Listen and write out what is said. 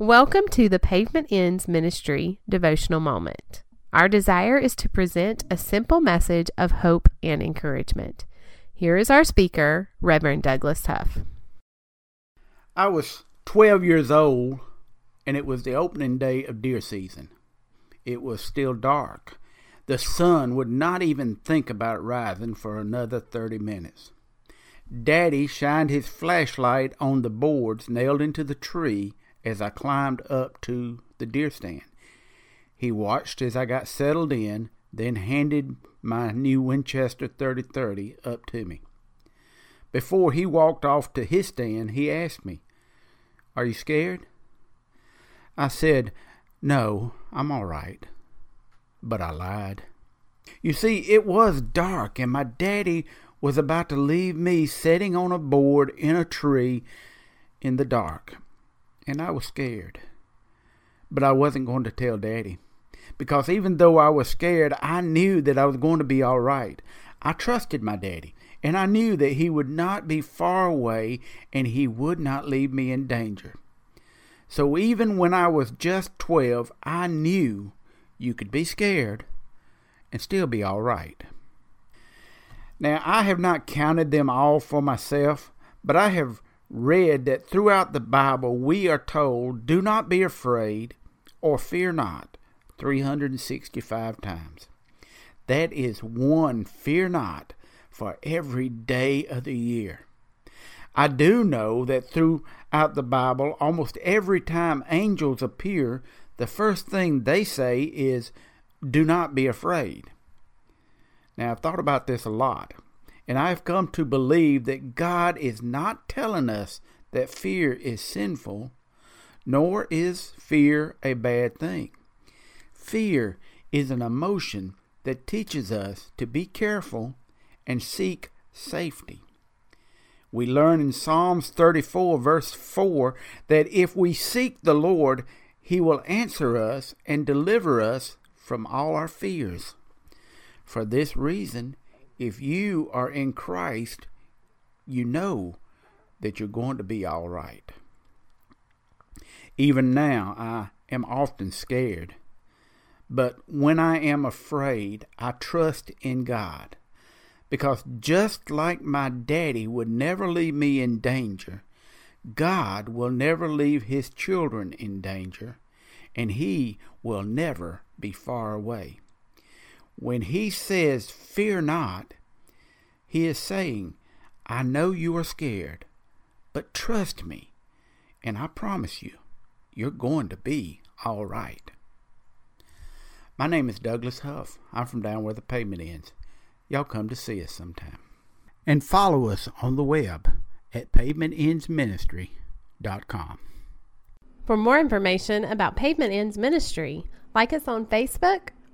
Welcome to the Pavement Ends Ministry devotional moment. Our desire is to present a simple message of hope and encouragement. Here is our speaker, Reverend Douglas Huff. I was 12 years old, and it was the opening day of deer season. It was still dark. The sun would not even think about rising for another 30 minutes. Daddy shined his flashlight on the boards nailed into the tree as I climbed up to the deer stand. He watched as I got settled in, then handed my new Winchester 3030 up to me. Before he walked off to his stand, he asked me, Are you scared? I said, No, I'm all right. But I lied. You see, it was dark, and my daddy was about to leave me sitting on a board in a tree in the dark, and I was scared. But I wasn't going to tell Daddy, because even though I was scared, I knew that I was going to be all right. I trusted my daddy, and I knew that he would not be far away and he would not leave me in danger. So even when I was just 12, I knew you could be scared and still be all right. Now, I have not counted them all for myself, but I have read that throughout the Bible we are told, do not be afraid or fear not, 365 times. That is one fear not for every day of the year. I do know that throughout the Bible, almost every time angels appear, the first thing they say is, Do not be afraid. Now, I've thought about this a lot, and I've come to believe that God is not telling us that fear is sinful, nor is fear a bad thing. Fear is an emotion that teaches us to be careful and seek safety. We learn in Psalms 34, verse 4, that if we seek the Lord, He will answer us and deliver us from all our fears. For this reason, if you are in Christ, you know that you're going to be all right. Even now, I am often scared. But when I am afraid, I trust in God. Because just like my daddy would never leave me in danger, God will never leave his children in danger, and he will never be far away. When he says, Fear not, he is saying, I know you are scared, but trust me, and I promise you, you're going to be all right. My name is Douglas Huff. I'm from down where the pavement ends. Y'all come to see us sometime. And follow us on the web at pavementendsministry.com. For more information about Pavement Ends Ministry, like us on Facebook